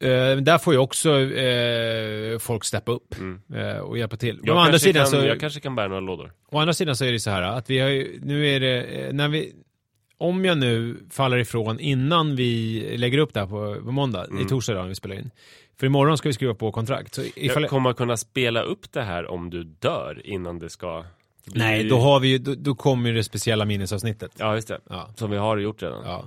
Eh, där får ju också eh, folk steppa upp eh, och hjälpa till. Mm. Jag, andra sidan kan, så, jag kanske kan bära några lådor. å andra sidan så är det så här att vi har ju, nu är det, när vi, om jag nu faller ifrån innan vi lägger upp det här på, på måndag, Mm. i torsdag när vi spelar in. För imorgon ska vi skriva på kontrakt. Så ifall, Jag kommer kunna spela upp det här om du dör innan det ska... bli- nej, då, har vi, ju- då, då kommer ju det speciella minnesavsnittet. Ja, just det. Ja. Som vi har gjort redan. Ja.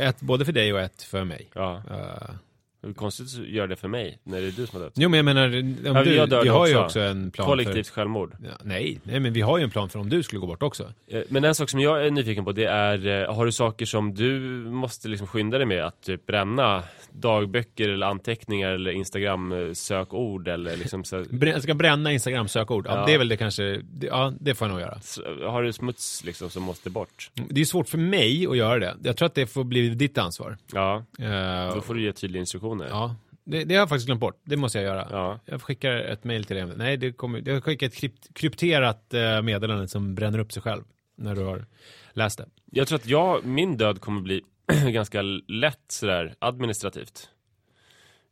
Ett både för dig och ett för mig. Ja. Eh, Är konstigt göra det för mig, när det är du som har dött. Jo men jag menar, om du, jag vi har ju också. också en plan Kollektivt för... självmord. Ja, nej, nej, men vi har ju en plan för om du skulle gå bort också. Eh, Men en sak som jag är nyfiken på det är, eh, har du saker som du måste liksom skynda dig med att typ bränna? Dagböcker eller anteckningar eller Instagram-sökord eller liksom så, Jag ska bränna Instagram-sökord. Ja, Ja. det är väl det kanske, ja det får jag nog göra. Har du smuts liksom som måste bort? Det är svårt för mig att göra det. Jag tror att det får bli ditt ansvar. Ja, Eh, då får du ge tydliga instruktioner. Ja, det, det har jag faktiskt glömt bort. Det måste jag göra. Ja. Jag skickar ett mail till dig. Nej, det kommer, jag skickar ett krypt, krypterat eh, meddelande som bränner upp sig själv när du har läst det. Jag tror att jag, min död kommer bli ganska lätt sådär administrativt.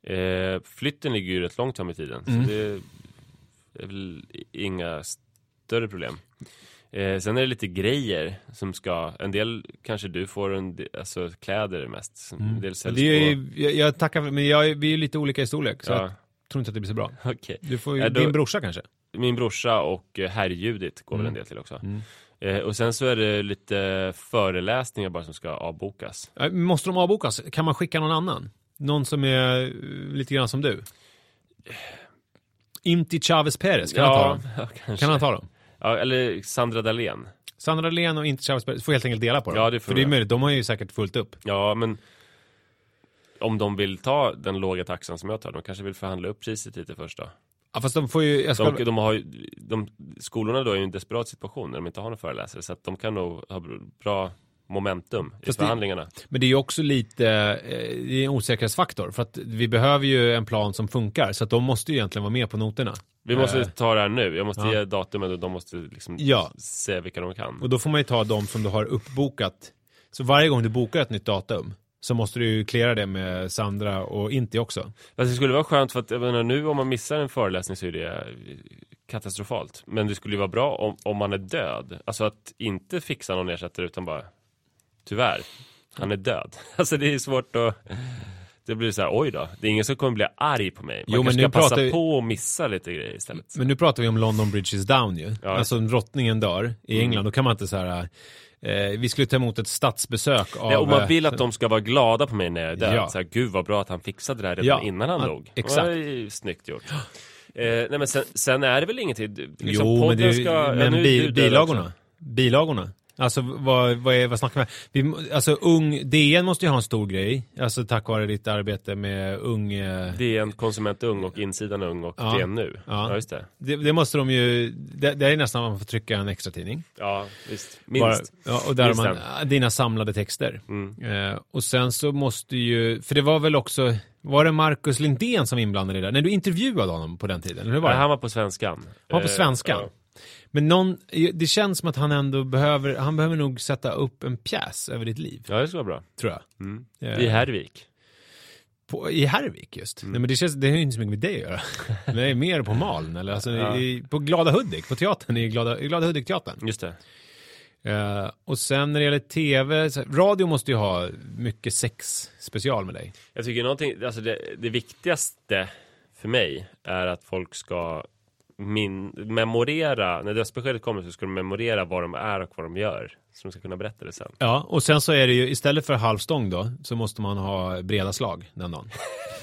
Eh, flytten ligger ju rätt långt fram i tiden. Mm. Så det är väl inga större problem. Eh, sen är det lite grejer som ska, en del kanske du får, en del, alltså kläder mest. En del säljs Mm. Det är, på. ju- jag, jag tackar men jag, vi är ju lite olika i storlek. Så Ja. jag tror inte att det blir så bra. Okej. Du får ju, Ja, då- din brorsa kanske? Min brorsa och eh, herrljudit går väl Mm. en del till också. Mm. Eh, och sen så är det lite föreläsningar bara som ska avbokas. Ja, Måste de avbokas? Kan man skicka någon annan? Någon som är eh, lite grann som du? Inti Chavez Perez, kan han ta dem? ja. Kan han ta dem? Ja, eller Sandra Dahlén. Sandra Len och Inti Chavez får helt enkelt dela på dem. Ja, det får För det är jag. möjligt, de har ju säkert fullt upp. Ja, men om de vill ta den låga taxan som jag tar, de kanske vill förhandla upp priset lite först då. Ja, fast de får ju... Ska... De, de har ju, de, skolorna då är ju i en desperat situation när de inte har någon föreläsare, så att de kan nog ha bra momentum i Fast det- förhandlingarna. Men det är ju också lite, eh, det är en osäkerhetsfaktor. För att vi behöver ju en plan som funkar. Så att de måste ju egentligen vara med på noterna. Vi måste Eh, ta det här nu, jag måste ja. ge datumet och de måste liksom Ja. säga vilka de kan. Och då får man ju ta de som du har uppbokat. Så varje gång du bokar ett nytt datum så måste du ju klära det med Sandra och Inti också. Fast det skulle vara skönt för att, jag menar, nu om man missar en föreläsning så är det katastrofalt. Men det skulle ju vara bra om, om man är död. Alltså att inte fixa någon ersättare utan bara, tyvärr, han är död. Alltså det är svårt att, det blir så här, oj då, det är ingen som kommer bli arg på mig. Man Jo, men kanske ska passa vi- på att missa lite grejer istället. Men nu pratar vi om London Bridge is down ju. Ja. Alltså om drottningen dör i England, då kan man inte så här. Eh, vi skulle ta emot ett statsbesök av... Nej, och man eh, vill att de ska vara glada på mig när jag är död. Ja. Så här, Gud vad bra att han fixade det här redan Ja, innan han ja, dog. exakt. Det är snyggt gjort. Eh, nej men sen, sen är det väl ingenting, liksom jo, men, det, ska... ja, men nu är bi, bilagorna. Bilagorna. Alltså vad, vad, är, vad snackar vi om? Alltså ung, DN måste ju ha en stor grej. Alltså tack vare ditt arbete med ung... Eh, DN Konsument Ung och Insidan Ung och Ja. DN Nu. Ja. Ja, just det. det, det måste de ju... Det, det är nästan man får trycka en extra tidning. Ja, visst. Bara, Minst. ja, och där har Minst man en. dina samlade texter. Mm. Eh, och sen så måste ju, för det var väl också, var det Marcus Lindén som var inblandad i det där? När du intervjuade honom på den tiden, eller hur var det? han var på svenskan. Han var på Eh, svenskan. ja. Men någon, det känns som att han ändå behöver, han behöver nog sätta upp en pjäs över ditt liv, Ja, det skulle vara bra. tror jag. Mm. Eh, I Härvik. På, I Härvik just. Mm. Nej men det känns, det har ju inte så mycket med det att göra. det är mer på Malm, eller alltså Ja. i, på Glada Hudik, på teatern, i Glada, i Glada Hudik-teatern. Just det. Eh, och sen när det gäller tv, så, radio måste ju ha mycket sex special med dig. Jag tycker någonting, alltså det, det viktigaste för mig är att folk ska min, memorera, när dödsbeskedet kommer så ska de memorera vad de är och vad de gör. Så de ska kunna berätta det sen. Ja, och sen så är det ju istället för halvstång då, så måste man ha breda slag den dagen.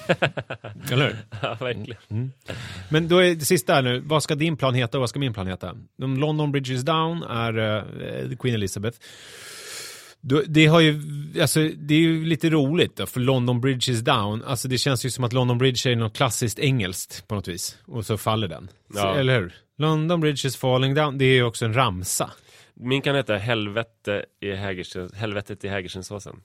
Eller hur? Ja, verkligen. Men då är det sista här nu, vad ska din plan heta och vad ska min plan heta? De London Bridges Down är eh, Queen Elizabeth. Det har ju, alltså det är ju lite roligt då, för London Bridge is down, alltså det känns ju som att London Bridge är något klassiskt engelskt på något vis. Och så faller den. Så, Ja. eller hur? London Bridge is falling down, det är ju också en ramsa. Min kan heta Helvete i Hägersten, Helvetet i Hägerstensåsen.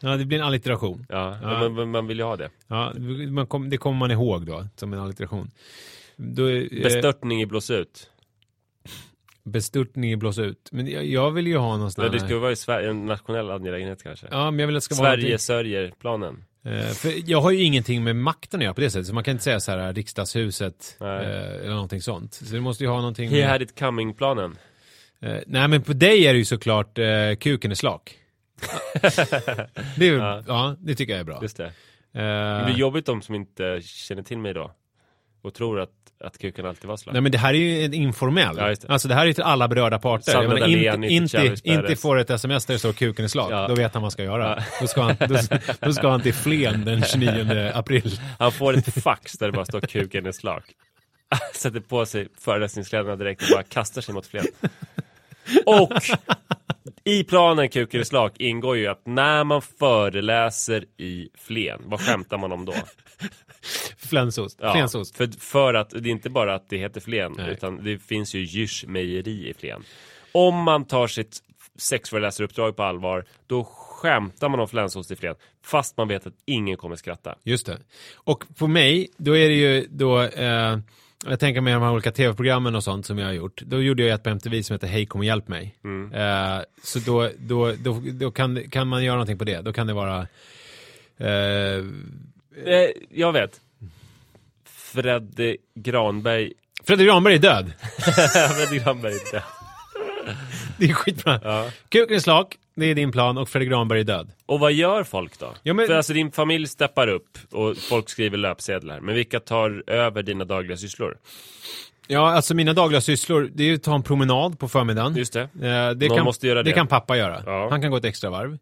Ja, det blir en allitteration. Ja, Ja. Men, men man vill ju ha det. Ja, man kom, det kommer man ihåg då, som en allitteration. Då, eh, Bestörtning i blås ut. Bestörtning i blås ut. Men jag, jag vill ju ha någon sån Men det här... ska vara i Sverige, en nationell angelägenhet kanske. Ja, men jag vill att det ska vara Sverige någonting- sörjer planen. Eh, för jag har ju ingenting med makten att göra på det sättet, så man kan inte säga så här riksdagshuset Nej. eh, eller någonting sånt. Så det måste ju ha någonting He med... had it coming-planen. Eh, nej, men på dig är det ju såklart eh, kuken är slak. det, är, ja. Ja. det tycker jag är bra. Just det. Eh, Det blir jobbigt de som inte känner till mig då. och tror att, att kuken alltid var slak. Nej men det här är ju en informell. Ja, det. Alltså det här är ju till alla berörda parter. Jag menar, Dahlén, inte, inte inte, får ett sms där det står kuken är slag. Ja. Då vet han vad han ska göra. Ja. Då, ska han, då, då ska han till Flen den 29 april. Han får ett fax där det bara står kuken är slak. Sätter på sig föreläsningskläderna direkt och bara kastar sig mot Flen. Och i planen kuken är slak ingår ju att när man föreläser i Flen, vad skämtar man om då? Flensost. Ja, Flensost. För, för att det är inte bara att det heter Flen, Nej. utan det finns ju Djurs mejeri i Flen. Om man tar sitt sexföreläsaruppdrag på allvar, då skämtar man om flänsost i Flen, fast man vet att ingen kommer skratta. Just det. Och på mig, då är det ju då, eh, jag tänker mig de här olika tv-programmen och sånt som jag har gjort. Då gjorde jag ett på MTV som heter Hej kom och hjälp mig. Mm. Eh, så då, då, då, då kan, kan man göra någonting på det. Då kan det vara eh, Eh, jag vet. Fredde Granberg. Fredrik Granberg är död. Fredde Granberg är död. Det är skitbra. Ja. Kuken är slak, det är din plan och Fredrik Granberg är död. Och vad gör folk då? Ja, men- För alltså din familj steppar upp och folk skriver löpsedlar. Men vilka tar över dina dagliga sysslor? Ja, alltså mina dagliga sysslor, det är ju att ta en promenad på förmiddagen. Just det. Eh, det, Någon kan, måste göra det. kan pappa göra. Ja. Han kan gå ett extra varv.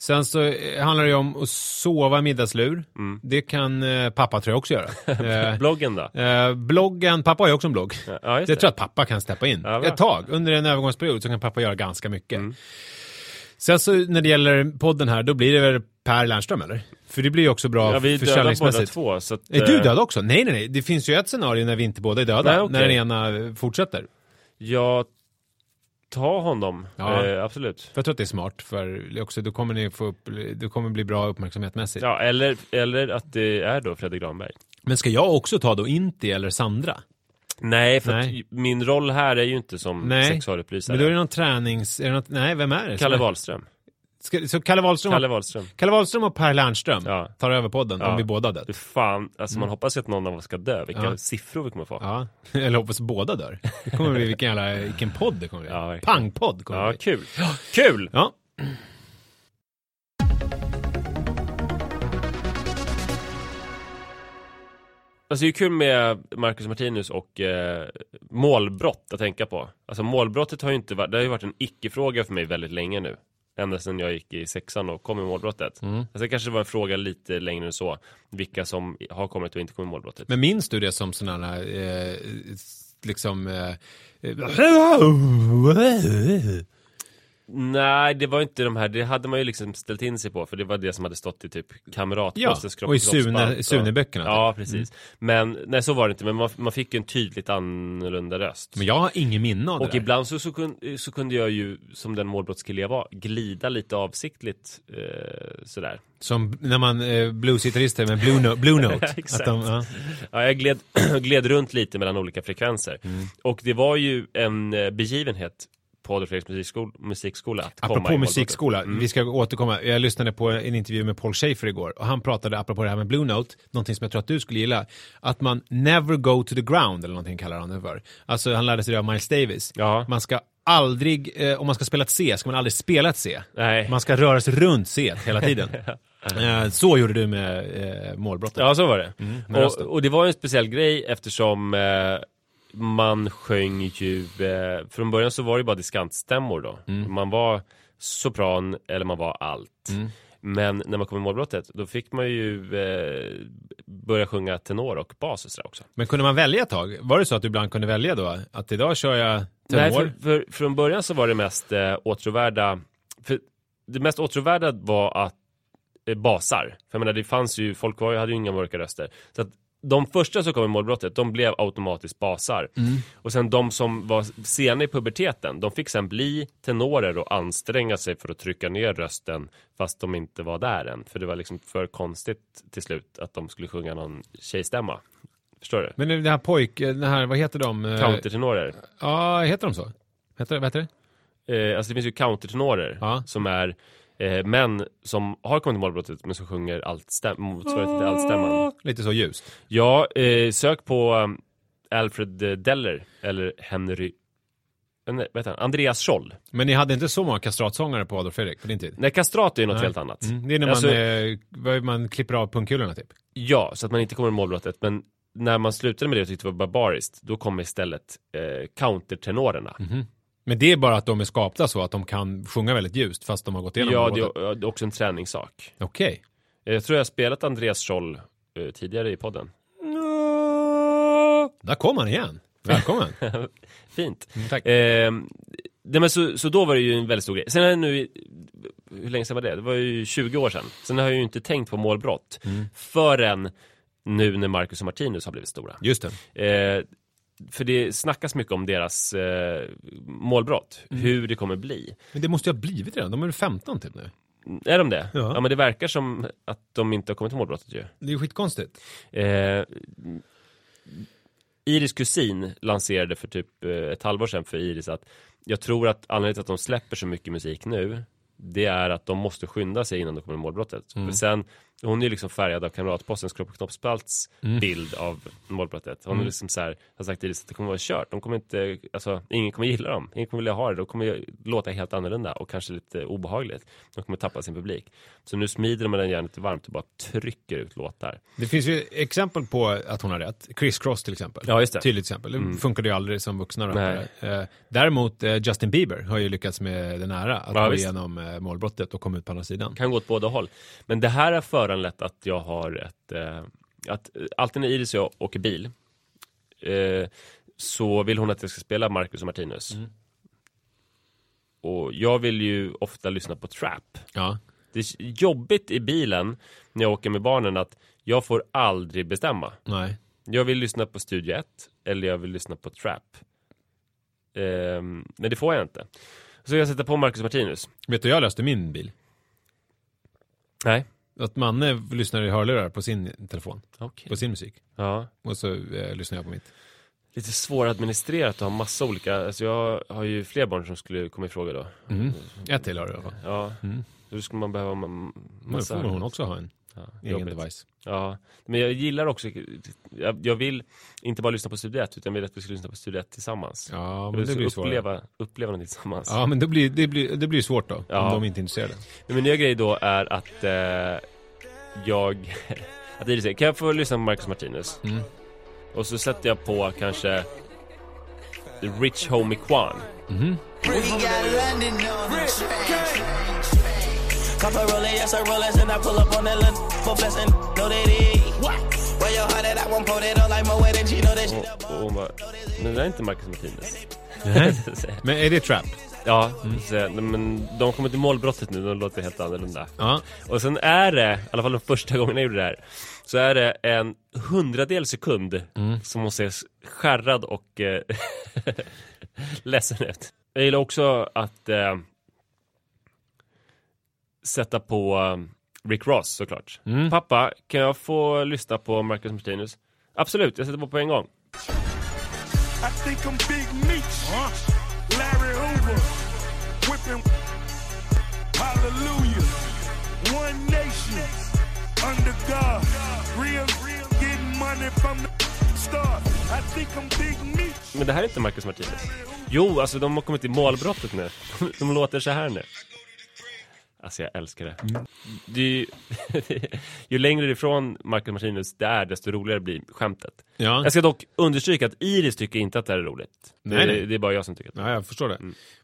Sen så eh, handlar det ju om att sova middagslur. Mm. Det kan eh, pappa tror jag också göra. Eh, Bloggen då? eh, bloggen, pappa har ju också en blogg. Ja, det det. tror jag att pappa kan steppa in. Ja, ett tag, under en övergångsperiod så kan pappa göra ganska mycket. Mm. Sen så när det gäller podden här, då blir det väl Per Lernström eller? För det blir ju också bra Ja, vi döda båda försäljningsmässigt. två. Så att, Är du död också? Nej, nej, nej. Det finns ju ett scenario när vi inte båda är döda. Nej, okej. När den ena fortsätter. Ja, ta honom. Ja. Eh, absolut. För jag tror att det är smart, för också, då kommer ni få upp, det kommer bli bra uppmärksamhetmässigt. Ja, eller, eller att det är då Fredrik Granberg. Men ska jag också ta då Inti eller Sandra? Nej, för Nej. min roll här är ju inte som Nej. sexualupplysare. Men då är det någon tränings... Är det något, nej, vem är det? Kalle Wahlström. Ska, så Kalle Wahlström, Kalle och, Wahlström. Kalle Wahlström och Per Lernström Ja. tar över podden Ja. om vi båda. Du fan, alltså man hoppas ju att någon av oss ska dö. Vilka Ja. siffror vi kommer få. Ja, eller hoppas båda dör. Det kommer bli vilken jävla, vilken podd det kommer bli. Ja. Pangpodd kommer Ja, bli. kul. Kul! Ja. Alltså det är kul med Marcus Martinus och eh, målbrott att tänka på. Alltså målbrottet har ju inte varit, det har ju varit en icke-fråga för mig väldigt länge nu. Ända sedan jag gick i sexan och kom i målbrottet. Mm. Alltså det kanske var en fråga lite längre än så. Vilka som har kommit och inte kommit i målbrottet. Men minns du det som sådana här, eh, liksom... Eh, Nej, det var inte de här, det hade man ju liksom ställt in sig på för det var det som hade stått i typ Kamratpostens Ja, och i Sune- Sune-böckerna, typ. Ja, precis. Men nej, så var det inte, men man, man fick ju en tydligt annorlunda röst. men jag har ingen minne av det Och där. ibland så, så, kunde, så kunde jag ju, som den målbrottskille jag var, glida lite avsiktligt eh, sådär. Som när man eh, bluesgitarrister med Blue, no Blue Note. Exakt. Att de, ja. Ja, jag gled, gled runt lite mellan olika frekvenser. Mm. Och det var ju en eh, begivenhet på Adolf Fredriks musikskola, musikskola att komma Apropå målbrottet. musikskola, Mm. vi ska återkomma. Jag lyssnade på en intervju med Paul Schaefer igår och han pratade, apropå det här med Blue Note, någonting som jag tror att du skulle gilla, att man never go to the ground, eller någonting kallar han det för. Alltså han lärde sig det av Miles Davis. Ja. Man ska aldrig, eh, om man ska spela ett C, ska man aldrig spela ett C. Nej. Man ska röra sig runt C hela tiden. eh, så gjorde du med eh, målbrottet. Ja, så var det. rösten. och, och det var en speciell grej eftersom eh, man sjöng ju, eh, från början så var det ju bara diskantstämmor då. Mm. Man var sopran eller man var allt. Men när man kom i målbrottet, då fick man ju eh, börja sjunga tenor och bas och också. Men kunde man välja ett tag? Var det så att du ibland kunde välja då? Att idag kör jag Nej, tenor? för, för, från början så var det mest eh, åtråvärda, för det mest åtråvärda var att eh, basar. För jag menar, det fanns ju, folk var, hade ju inga mörka röster. Så att de första som kom i målbrottet, de blev automatiskt basar. Och sen de som var sena i puberteten, de fick sen bli tenorer och anstränga sig för att trycka ner rösten fast de inte var där än. För det var liksom för konstigt till slut att de skulle sjunga någon tjejstämma. Förstår du? Men det här pojk, den här, vad heter de? Eh, Countertenorer. Ja, heter de så? Heter, vad heter det? Eh, alltså det finns ju countertenorer Ja. som är eh, män som har kommit till målbrottet men som sjunger motsvarigheten till altstämman. Lite så ljust. Ja, eh, sök på um, Alfred eh, Deller eller Henry eh, nej, heter han? Andreas Scholl. Men ni hade inte så många kastratsångare på Adolf Fredrik på din tid? Nej, kastrat är ju något Nej. helt annat. Mm, det är när man, Alltså- eh, vad- man klipper av pungkulorna typ. Ja, så att man inte kommer i målbrottet men när man slutade med det och tyckte det var barbariskt, då kom istället eh, countertenorerna. Men det är bara att de är skapta så att de kan sjunga väldigt ljust fast de har gått igenom Ja, det är, det är också en träningssak. Okej. Jag tror jag har spelat Andreas Scholl eh, tidigare i podden. Där kom han igen. Välkommen. Fint. Mm, tack. Eh, det, men så, så då var det ju en väldigt stor grej. Sen är det nu, hur länge sedan var det? Det var ju 20 år sedan. Sen har jag ju inte tänkt på målbrott Mm. förrän nu när Marcus och Martinus har blivit stora. Just det. Eh, för det snackas mycket om deras eh, målbrott, Mm. hur det kommer bli. Men det måste ju ha blivit redan. De är väl 15 typ nu. Är de det? Ja. Ja. men det verkar som att de inte har kommit till målbrottet ju. Det är ju skitkonstigt. Eh, Iris kusin lanserade för typ eh, ett halvår sedan för Iris att jag tror att anledningen till att de släpper så mycket musik nu det är att de måste skynda sig innan de kommer till målbrottet. För sen, hon är ju liksom färgad av Kamratpostens Kropp och Knoppspalts bild av målbrottet. Hon är liksom så här, har sagt till att det kommer vara kört. De kommer inte, alltså ingen kommer gilla dem. Ingen kommer vilja ha det. De kommer låta helt annorlunda och kanske lite obehagligt. De kommer tappa sin publik. Så nu smider de med den järnet varmt och bara trycker ut låtar. Det finns ju exempel på att hon har rätt. Chris Cross till exempel. Ja, just det. Tydligt exempel. Det funkade ju aldrig som vuxna rappare. Eh, däremot eh, Justin Bieber har ju lyckats med den ära att Ja, gå visst. igenom eh, målbrottet och komma ut på andra sidan. kan gå åt båda håll. Men det här har föranlett att jag har ett, eh, att eh, alltid när Iris och jag åker bil eh, så vill hon att jag ska spela Marcus och Martinus. Och jag vill ju ofta lyssna på trap. Ja. Det är jobbigt i bilen när jag åker med barnen att jag får aldrig bestämma. Nej. Jag vill lyssna på Studio 1 eller jag vill lyssna på trap. Ehm, men det får jag inte. Så jag sätter på Marcus Martinus. Vet du jag löste min bil? Nej. Att Manne lyssnar i hörlurar på sin telefon, Okej. på sin musik. Ja. Och så eh, lyssnar jag på mitt. lite svåradministrerat att ha massa olika, alltså jag har ju fler barn som skulle komma i fråga då. Mm. Ett till har du i alla fall. Ja, Mm. då skulle man behöva massa. får hon också ha en Ja, egen jobbigt. device. Ja, men jag gillar också, jag, jag vill inte bara lyssna på Studio 1 utan jag vill att vi ska lyssna på Studio 1 tillsammans. Ja, men det blir svårare. uppleva, uppleva något tillsammans. Ja, men det blir, det blir, det blir svårt då. Ja. Om de inte är intresserade. Men min nya grej då är att eh, jag, att Iris säger, kan jag få lyssna på Marcus Martinus? Mm. Och så sätter jag på kanske Rich Homie Quan. Mhm. Cop a roller, yes, a roller, and I pull up on that little professor, know that it. Where your heart at, I won't pull it on like my wedding, she know that she Och, och hon bara, men det är inte Marcus Martinez. Nej. Men är det trap? Ja, så, jag, men de kommer till målbrottet nu, de låter helt annorlunda. Ja. Och sen är det, i alla fall de första gångerna jag gjorde det här, så är det en hundradel sekund som hon ser skärrad och eh, ledsen ut. Jag gillar också att eh, sätta på eh, Rick Ross såklart. Pappa, kan jag få lyssna på Marcus Martinus? Absolut, jag sätter på på en gång. I think I'm Big Meech. Larry Hoover. Whipping. Hallelujah. One nation. Under God. Real, real. Getting money from the start. I think I'm Big Meech. Men det här är inte Marcus Martinez. Jo, alltså de har kommit till målbrottet nu. De låter så här nu. Alltså jag älskar det. det är ju, ju längre ifrån Marcus Martinez det är, desto roligare blir skämtet. Ja. Jag ska dock understryka att Iris tycker inte att det här är roligt. Nej, det, det är bara jag som tycker att det ja, jag förstår det.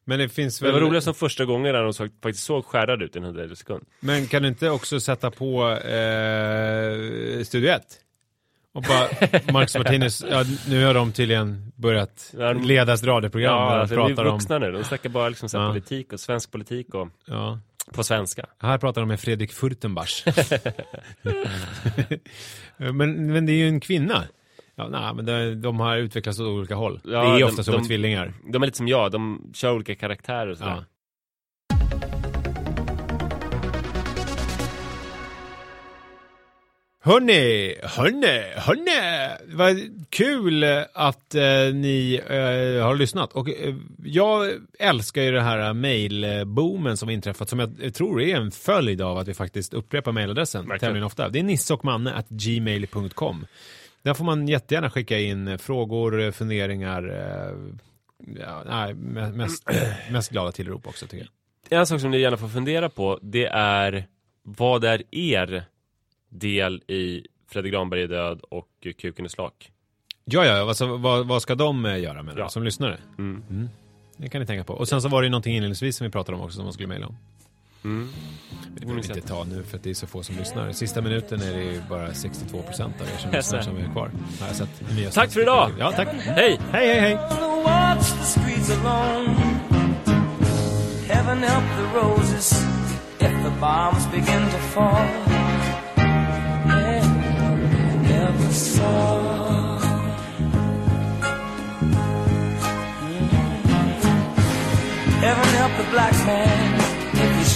Men det finns Det väl... var roligast som första gången när de såg, faktiskt såg skärrad ut i en hundradels sekund. Men kan du inte också sätta på eh, Studio 1? Och bara, Marcus Martinez, ja, nu har de tydligen börjat Ja, de- leda ett radioprogram Ja, alltså, de de är pratar om... vuxna nu. De snackar bara liksom så Ja. politik och svensk politik och Ja. På svenska. Här pratar de med Fredrik Furtenbach. men, men det är ju en kvinna. Ja, nej, men det, de har utvecklats åt olika håll. Ja, det är de- ofta så med de- tvillingar. De är lite som jag, de kör olika karaktärer och sådär. Ja. Hörni, hörni, hörni! Vad kul att eh, ni eh, har lyssnat. Och eh, jag älskar ju det här mailboomen som inträffat som jag tror är en följd av att vi faktiskt upprepar mailadressen tämligen ofta. Det är nisseochmanne at gmail.com. Där får man jättegärna skicka in frågor, funderingar. Eh, ja, nej, me- mest, mest glada tillrop också tycker jag. En sak som ni gärna får fundera på, det är vad är er del i Fredrik Granberg är död och Kuken är slak. Ja, ja, alltså, vad, vad ska de eh, göra med det Ja. som lyssnare? Mm. Det kan ni tänka på. Och sen så var det ju någonting inledningsvis som vi pratade om också som man skulle mejla om. Mm. Det behöver vi inte ta nu för att det är så få som lyssnar. Sista minuten är det ju bara 62% av er som lyssnar som är kvar. Har jag sett nya Tack för idag! Ja, tack. Hej! Hej, hej, hej! Heaven help the roses if the bombs begin to fall.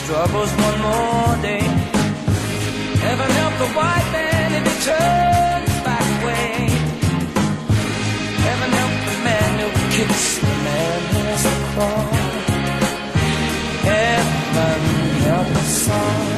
Struggles one more day. Heaven help the white man if he turns back away. Heaven help the man who kicks the man who has the cross. Heaven help us all.